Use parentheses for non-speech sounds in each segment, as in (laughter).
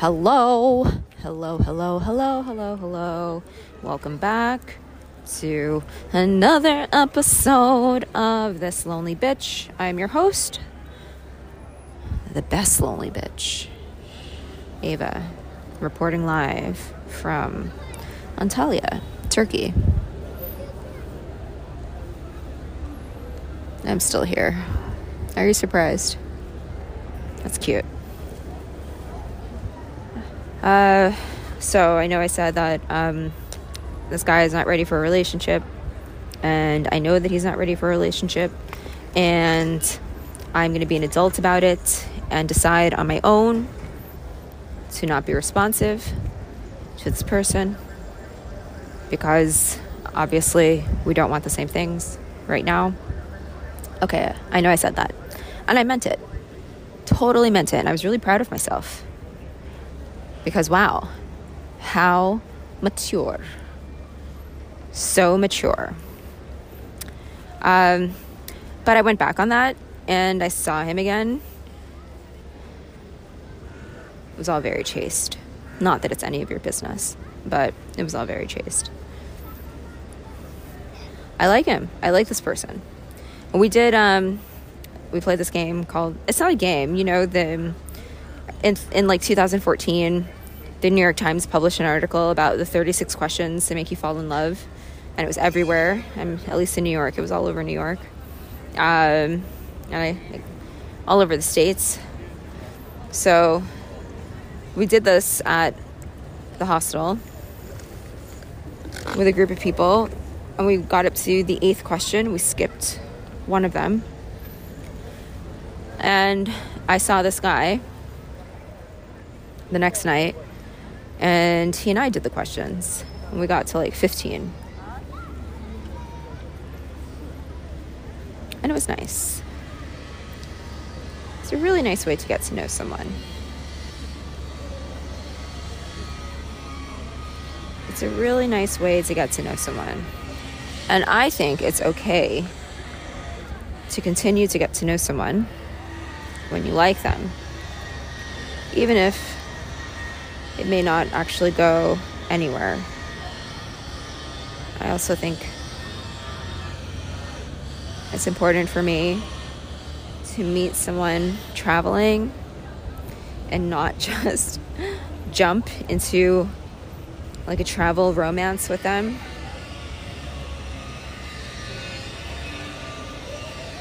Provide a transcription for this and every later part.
Hello, hello, hello, hello, hello, hello. Welcome back to another episode of This Lonely Bitch. I'm your host, the best lonely bitch, Ava, reporting live from Antalya, Turkey. I'm still here. Are you surprised? That's cute. Uh, so I know I said that um, this guy is not ready for a relationship, and I know that he's not ready for a relationship, and I'm going to be an adult about it and decide on my own to not be responsive to this person because obviously we don't want the same things right now. Okay, I know I said that. And I meant it. Totally meant it. And I was really proud of myself. Because wow, how mature. So mature. Um, but I went back on that and I saw him again. It was all very chaste. Not that it's any of your business, but it was all very chaste. I like him. I like this person we did um we played this game called it's not a game you know the in in like 2014 the new york times published an article about the 36 questions to make you fall in love and it was everywhere. At least in new york it was all over new york. Um and i like, all over the states. So we did this at the hostel with a group of people and we got up to the eighth question. We skipped one of them. And I saw this guy the next night, and he and I did the questions. And we got to like 15. And it was nice. It's a really nice way to get to know someone. It's a really nice way to get to know someone. And I think it's okay to continue to get to know someone when you like them, even if it may not actually go anywhere. I also think it's important for me to meet someone traveling and not (laughs) just jump into like a travel romance with them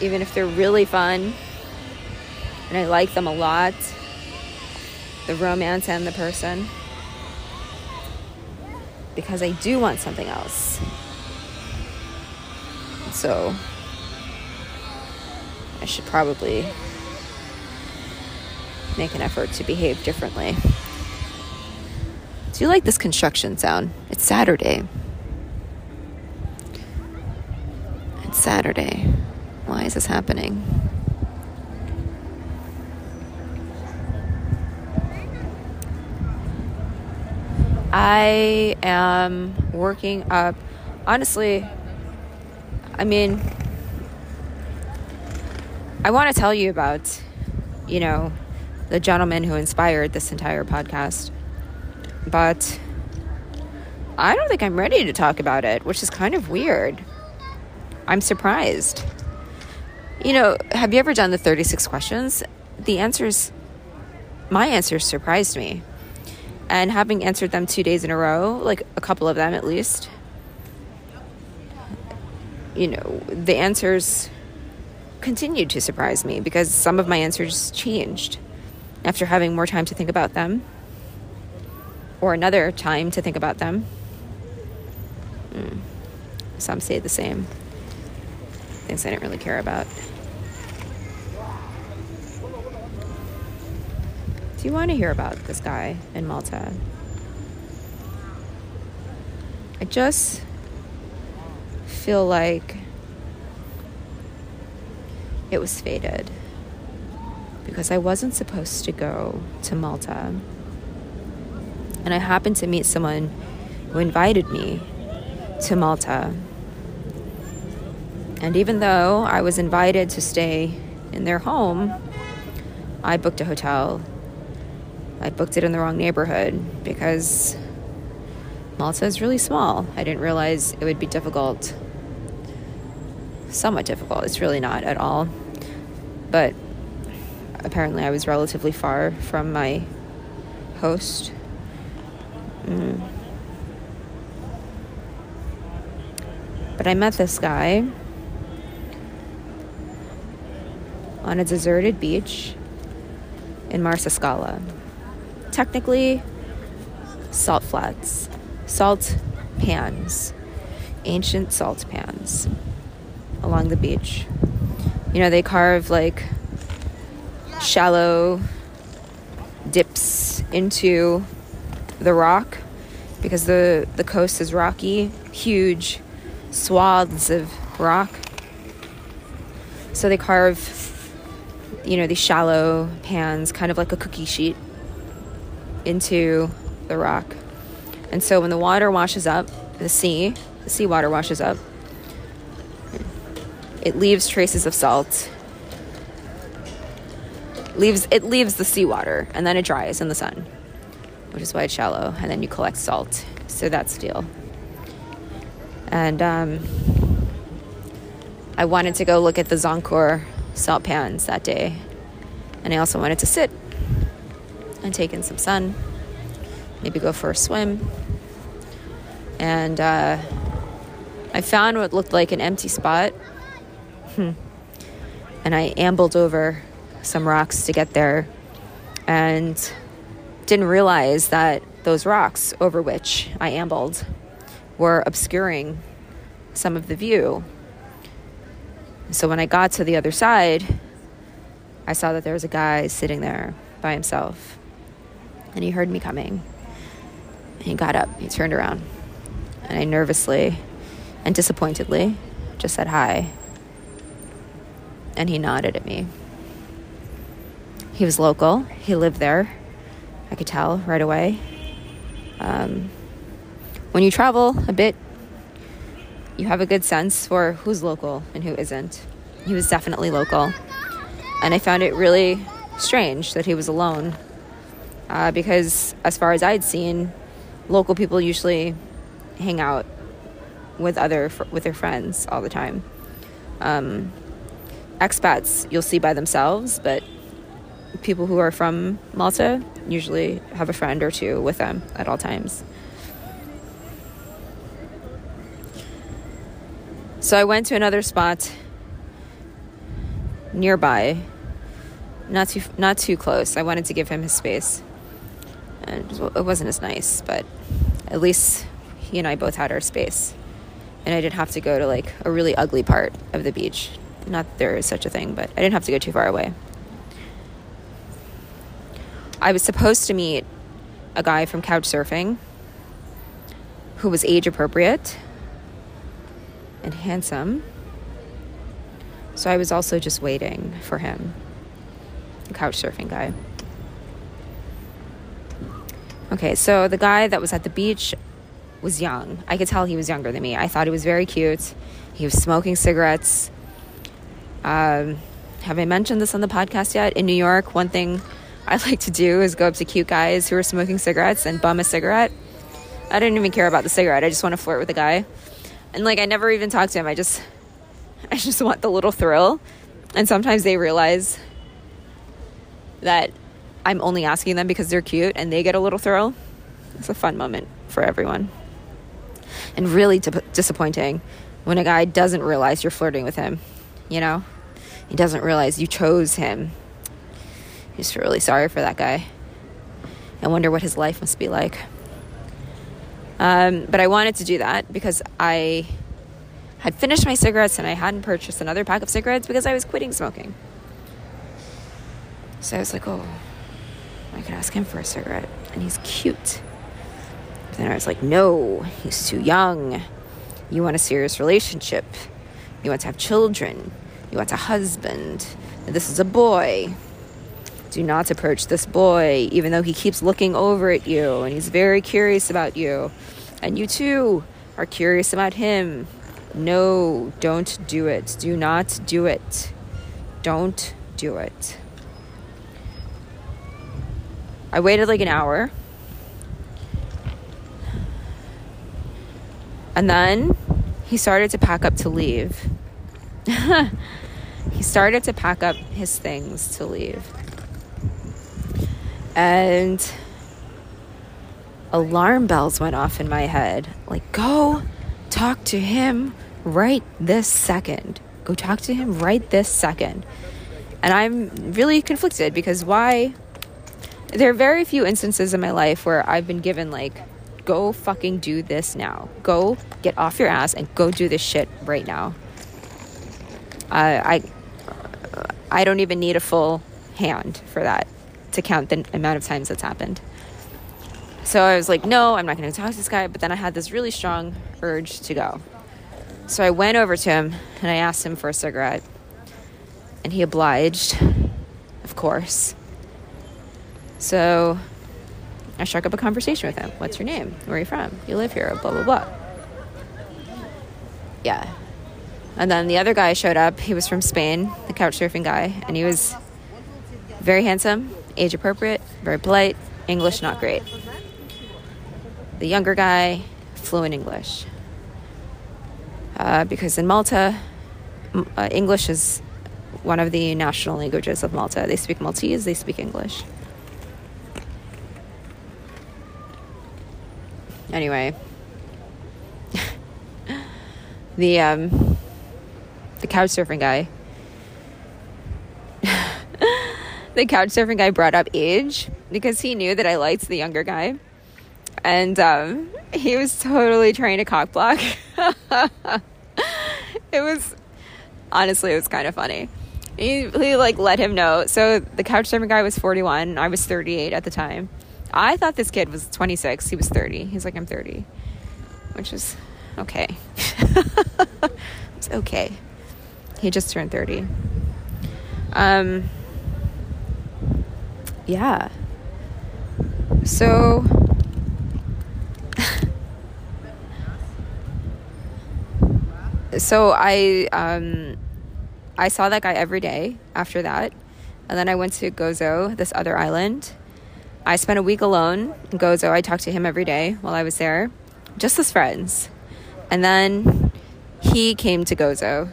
even if they're really fun and I like them a lot, the romance and the person, because I do want something else. So I should probably make an effort to behave differently. Do you like this construction sound? It's Saturday. It's Saturday. Why is this happening? I am working up. Honestly, I mean, I want to tell you about, you know, the gentleman who inspired this entire podcast. But I don't think I'm ready to talk about it, which is kind of weird. I'm surprised. You know, have you ever done the 36 questions? The answers, my answers surprised me. And having answered them two days in a row, like a couple of them at least, you know, the answers continued to surprise me because some of my answers changed after having more time to think about them or another time to think about them. Mm. Some say the same things I didn't really care about. Do you want to hear about this guy in Malta? I just feel like it was fated because I wasn't supposed to go to Malta. And I happened to meet someone who invited me to Malta. And even though I was invited to stay in their home, I booked a hotel I booked it in the wrong neighborhood because Malta is really small. I didn't realize it would be difficult. Somewhat difficult. It's really not at all. But apparently, I was relatively far from my host. Mm. But I met this guy on a deserted beach in Marsaskala. Technically, salt flats, salt pans, ancient salt pans along the beach. You know, they carve like shallow dips into the rock because the, the coast is rocky, huge swaths of rock. So they carve you know, these shallow pans, kind of like a cookie sheet, into the rock. And so when the water washes up, the sea, the seawater washes up, it leaves traces of salt. Leaves it leaves the seawater and then it dries in the sun, which is why it's shallow. And then you collect salt. So that's deal. And um, I wanted to go look at the Żonqor salt pans that day. And I also wanted to sit and take in some sun, maybe go for a swim. And uh, I found what looked like an empty spot. Hmm. And I ambled over some rocks to get there and didn't realize that those rocks over which I ambled were obscuring some of the view so when I got to the other side, I saw that there was a guy sitting there by himself. And he heard me coming. He got up, he turned around. And I nervously and disappointedly just said hi. And he nodded at me. He was local, he lived there. I could tell right away. Um, when you travel a bit you have a good sense for who's local and who isn't. He was definitely local. And I found it really strange that he was alone uh, because, as far as I'd seen, local people usually hang out with other with their friends all the time. Um, expats you'll see by themselves, but people who are from Malta usually have a friend or two with them at all times. So I went to another spot nearby, not too not too close. I wanted to give him his space, and it wasn't as nice, but at least he and I both had our space, and I didn't have to go to like a really ugly part of the beach. Not that there is such a thing, but I didn't have to go too far away. I was supposed to meet a guy from couch surfing who was age appropriate and handsome. So I was also just waiting for him, the couch surfing guy. Okay, so the guy that was at the beach was young. I could tell he was younger than me. I thought he was very cute. He was smoking cigarettes. Um, have I mentioned this on the podcast yet? In New York, one thing I (laughs) like to do is go up to cute guys who are smoking cigarettes and bum a cigarette. I didn't even care about the cigarette. I just want to flirt with the guy and like I never even talk to him. I just (laughs) I just want the little thrill. And sometimes they realize that I'm only asking them because they're cute and they get a little thrill. It's a fun moment for everyone. And really disappointing when a guy doesn't realize you're flirting with him, you know? He doesn't realize you chose him. I just really sorry for that guy. I wonder what his life must be like. Um, but I wanted to do that because I had finished my cigarettes and I hadn't purchased another pack of cigarettes because I was quitting smoking. So I was like, oh, I could ask him for a cigarette. And he's cute. But then I was like, no, he's too young. You want a serious relationship. You want to have children. You want a husband. This is a boy. Do not approach this boy, even though he keeps looking over at you and he's very curious about you. And you too are curious about him. No, don't do it. Do not do it. Don't do it. I waited like an hour. And then he started to pack up to leave. (laughs) he started to pack up his things to leave. And alarm bells went off in my head. Like, go talk to him right this second. Go talk to him right this second. And I'm really conflicted because why? There are very few instances in my life where I've been given, like, go fucking do this now. Go get off your ass and go do this shit right now. Uh, I, I don't even need a full hand for that to count the amount of times that's happened. So I was like, no, I'm not going to talk to this guy. But then I had this really strong urge to go. So I went over to him and I asked him for a cigarette. And he obliged, of course. So I struck up a conversation with him. What's your name? Where are you from? You live here, blah, blah, blah. Yeah. And then the other guy showed up. He was from Spain, the couch surfing guy. And he was very handsome, age appropriate, very polite, English not great. The younger guy, fluent English uh, because in Malta, uh, English is one of the national languages of Malta. They speak Maltese, they speak English. Anyway, the um, the couch surfing guy. (laughs) the couch surfing guy brought up age because he knew that I liked the younger guy and um, he was totally trying to cock block. (laughs) it was honestly, it was kind of funny. He, he like let him know. So the couch surfing guy was 41. I was 38 at the time. I thought this kid was 26. He was 30. He's like, I'm 30, which is okay. (laughs) it's okay. He just turned 30. Um, yeah. So (laughs) so I um, I saw that guy every day after that, and then I went to Gozo, this other island. I spent a week alone in Gozo. I talked to him every day while I was there, just as friends. And then he came to Gozo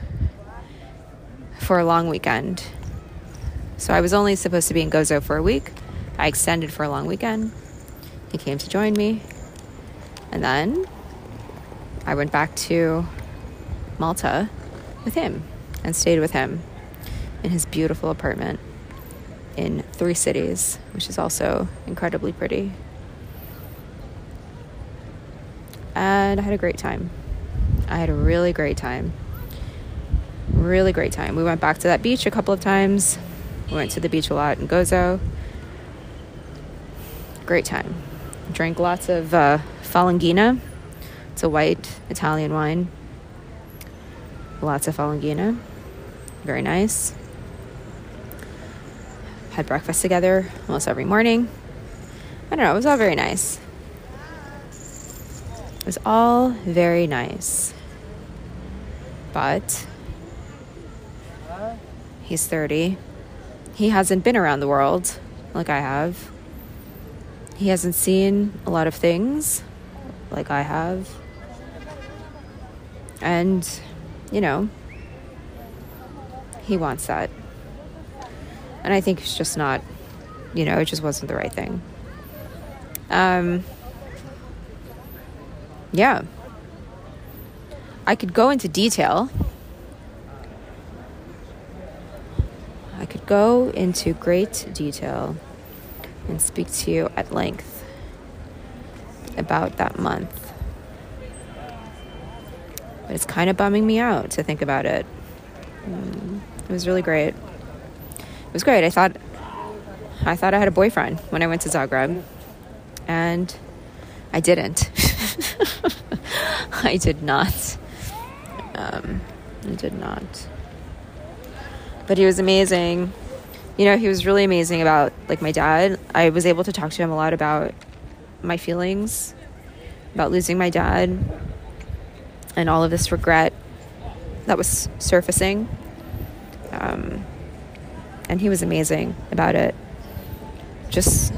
for a long weekend. So I was only supposed to be in Gozo for a week. I extended for a long weekend. He came to join me. And then I went back to Malta with him and stayed with him in his beautiful apartment in three cities, which is also incredibly pretty. And I had a great time. I had a really great time. Really great time. We went back to that beach a couple of times. We went to the beach a lot in Gozo. Great time. Drank lots of uh, Falanghina. It's a white Italian wine. Lots of Falanghina. Very nice. Had breakfast together almost every morning. I don't know, it was all very nice. It was all very nice. But he's 30. He hasn't been around the world like I have. He hasn't seen a lot of things like I have. And, you know, he wants that. And I think it's just not, you know, it just wasn't the right thing. Um, yeah. I could go into detail. I could go into great detail and speak to you at length about that month. But it's kind of bumming me out to think about it. Mm, it was really great. It was great. I thought I thought I had a boyfriend when I went to Zagreb, and I didn't. (laughs) I did not. Um, I did not. But he was amazing you know, he was really amazing about like my dad. I was able to talk to him a lot about my feelings about losing my dad and all of this regret that was surfacing. Um, and he was amazing about it. Just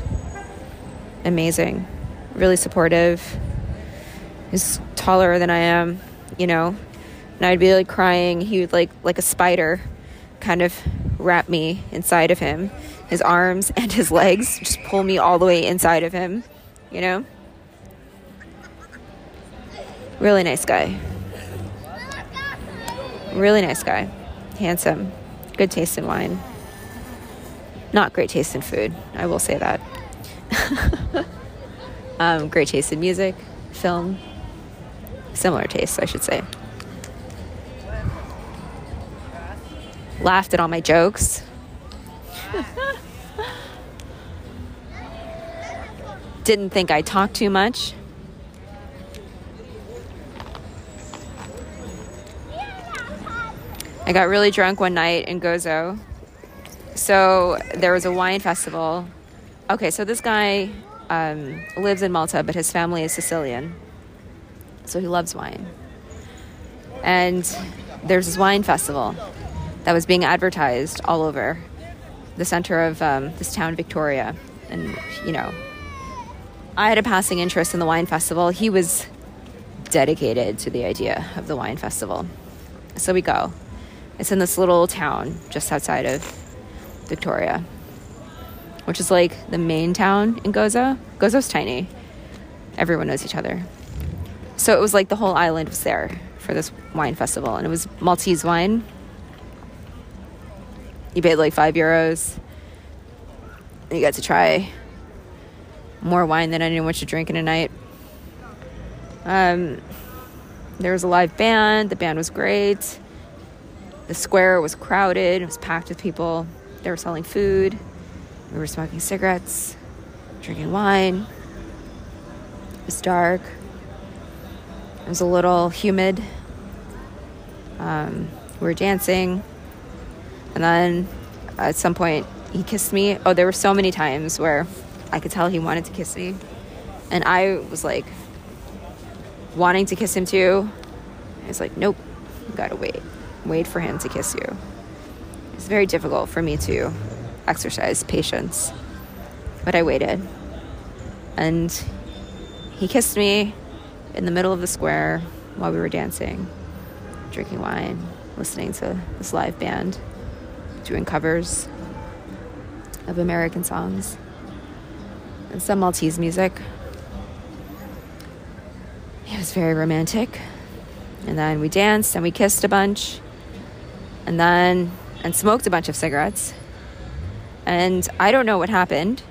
amazing, really supportive. He's taller than I am, you know, and I'd be like crying. He would like like a spider, kind of wrap me inside of him. His arms and his legs just pull me all the way inside of him, you know. Really nice guy. Really nice guy. Handsome. Good taste in wine. Not great taste in food, I will say that. (laughs) um, great taste in music, film. Similar tastes, I should say. Laughed at all my jokes. (laughs) Didn't think I talked too much. I got really drunk one night in Gozo. So there was a wine festival. Okay, so this guy um, lives in Malta, but his family is Sicilian. So he loves wine. And there's this wine festival that was being advertised all over the center of um, this town, Victoria. And, you know, I had a passing interest in the wine festival. He was dedicated to the idea of the wine festival. So we go. It's in this little town just outside of Victoria, which is like the main town in Gozo. Gozo's tiny. Everyone knows each other. So it was like the whole island was there for this wine festival, and it was Maltese wine. You paid like five euros. And you got to try more wine than anyone to drink in a night. Um, there was a live band. The band was great. The square was crowded, it was packed with people. They were selling food, we were smoking cigarettes, drinking wine. It was dark, it was a little humid. Um, we were dancing, and then at some point, he kissed me. Oh, there were so many times where I could tell he wanted to kiss me, and I was like wanting to kiss him too. I was like, nope, gotta wait wait for him to kiss you. It's very difficult for me to exercise patience. But I waited. And he kissed me in the middle of the square while we were dancing, drinking wine, listening to this live band, doing covers of American songs and some Maltese music. It was very romantic. And then we danced and we kissed a bunch and then and smoked a bunch of cigarettes. And I don't know what happened.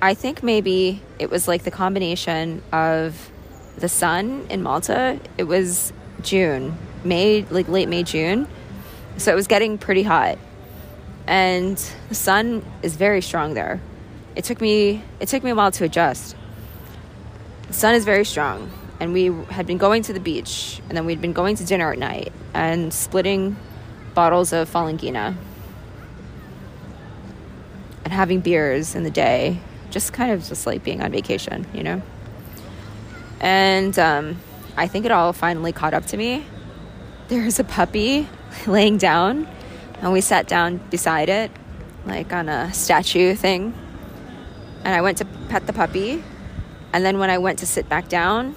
I think maybe it was like the combination of the sun in Malta. It was June, May, like late May, June. So it was getting pretty hot. And the sun is very strong there. It took me it took me a while to adjust. The sun is very strong. And we had been going to the beach and then we'd been going to dinner at night and splitting bottles of Falanghina and having beers in the day, just kind of just like being on vacation, you know? And um, I think it all finally caught up to me. There's a puppy (laughs) laying down, and we sat down beside it, like on a statue thing. And I went to pet the puppy, and then when I went to sit back down,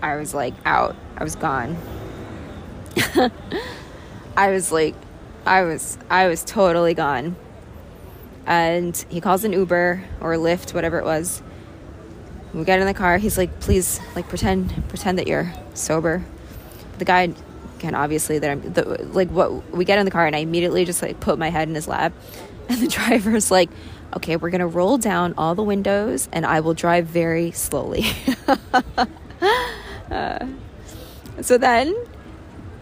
I was like out. I was gone. (laughs) I was like, I was, I was totally gone. And he calls an Uber or Lyft, whatever it was. We get in the car. He's like, please, like, pretend, pretend that you're sober. The guy can obviously that I'm the, like what we get in the car and I immediately just like put my head in his lap, (laughs) and the driver's like, okay, we're gonna roll down all the windows and I will drive very slowly. (laughs) uh, so then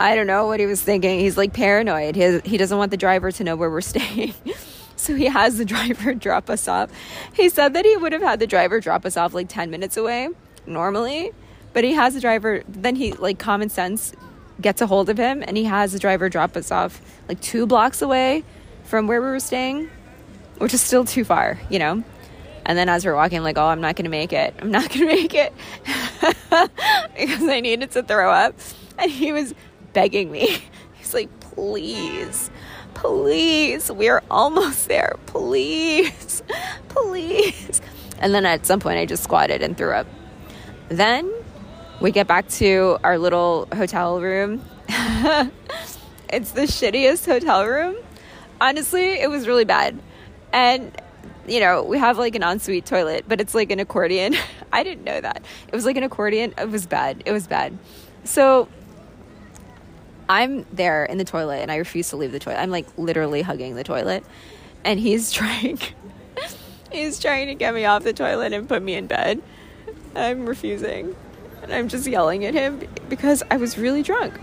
I don't know what he was thinking. He's like paranoid. He, he doesn't want the driver to know where we're (laughs) staying. so he has the driver (laughs) drop us off. He said that he would have had the driver drop us off like 10 minutes away normally, but he has the driver, then he, like, common sense gets a hold of him and he has the driver drop us off like two blocks away from where we were staying, which is still too far, you know? And then as we're walking, I'm like, oh, I'm not going to make it. I'm not going (laughs) to make it because I needed to throw up. And he was begging me. (laughs) He's like, please, please, we're almost there. Please, (laughs) please. And then at some point, I just squatted and threw up. Then we get back to our little hotel room. (laughs) it's the shittiest hotel room. Honestly, it was really bad. And, you know, we have like an ensuite toilet, but it's like an accordion. I didn't know that. It was like an accordion. It was bad. It was bad. So I'm there in the toilet and I refuse to leave the toilet. I'm like literally hugging the toilet. And he's (laughs) trying he's trying to get me off the toilet and put me in bed. I'm refusing. And I'm just yelling at him because I was really drunk.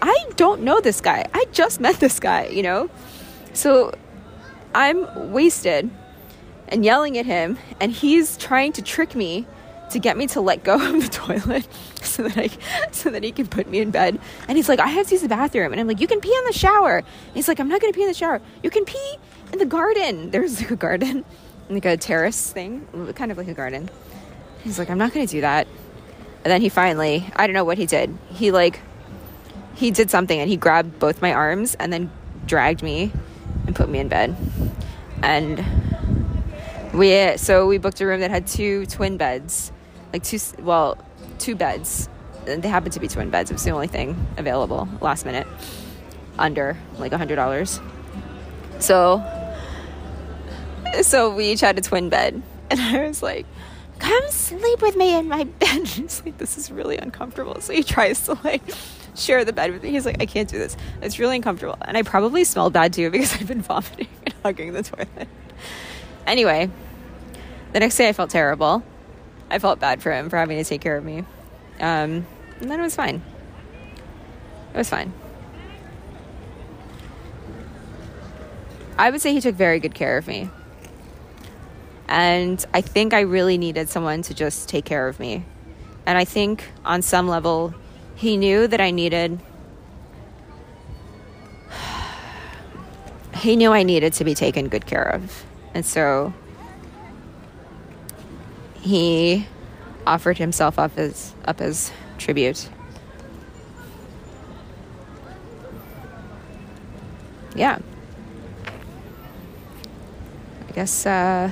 I don't know this guy. I just met this guy, you know? So I'm wasted and yelling at him, and he's trying to trick me to get me to let go of the (laughs) toilet (laughs) so that I so that he can put me in bed. And he's like, I have to use the bathroom. And I'm like, you can pee in the shower. And he's like, I'm not gonna pee in the shower. You can pee in the garden. (laughs) There's like a garden, like a terrace thing, kind of like a garden. He's like, I'm not gonna do that. And then he finally, I don't know what he did. He like he did something and he grabbed both my arms and then dragged me and put me in bed. And we so we booked a room that had two twin beds, like two well, two beds. They happened to be twin beds. It was the only thing available last minute, under like a hundred dollars. So, so we each had a twin bed, (laughs) and I was like, "Come sleep with me in my (laughs) bed." He's like, "This is really uncomfortable." So he tries to like share the bed with me. He's like, I can't do this. It's really uncomfortable. And I probably smelled bad too because I've been (laughs) vomiting and hugging the toilet. Anyway, the next day I felt terrible. I felt bad for him for having to take care of me. Um, and then it was fine. It was fine. I would say he took very good care of me. And I think I really needed someone to just take care of me. And I think on some level, he knew that I needed (sighs) he knew I needed to be taken good care of. And so he offered himself up as up as tribute. Yeah. I guess uh,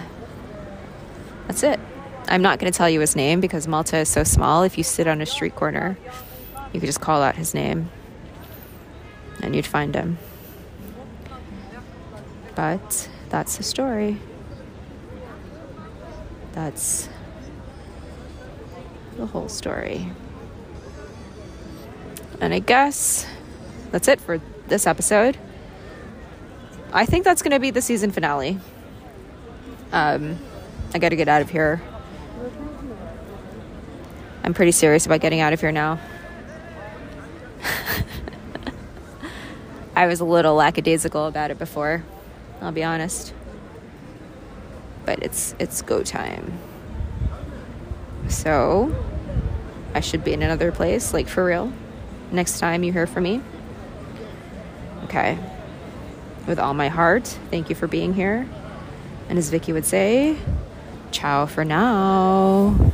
that's it. I'm not going to tell you his name because Malta is so small. If you sit on a street corner, you could just call out his name and you'd find him. But that's the story. That's the whole story. And I guess that's it for this episode. I think that's going to be the season finale. Um, I got to get out of here. I'm pretty serious about getting out of here now. (laughs) I was a little lackadaisical about it before, I'll be honest. But it's it's go time. So, I should be in another place, like for real. Next time you hear from me. Okay. With all my heart, thank you for being here. And as Vicky would say, ciao for now.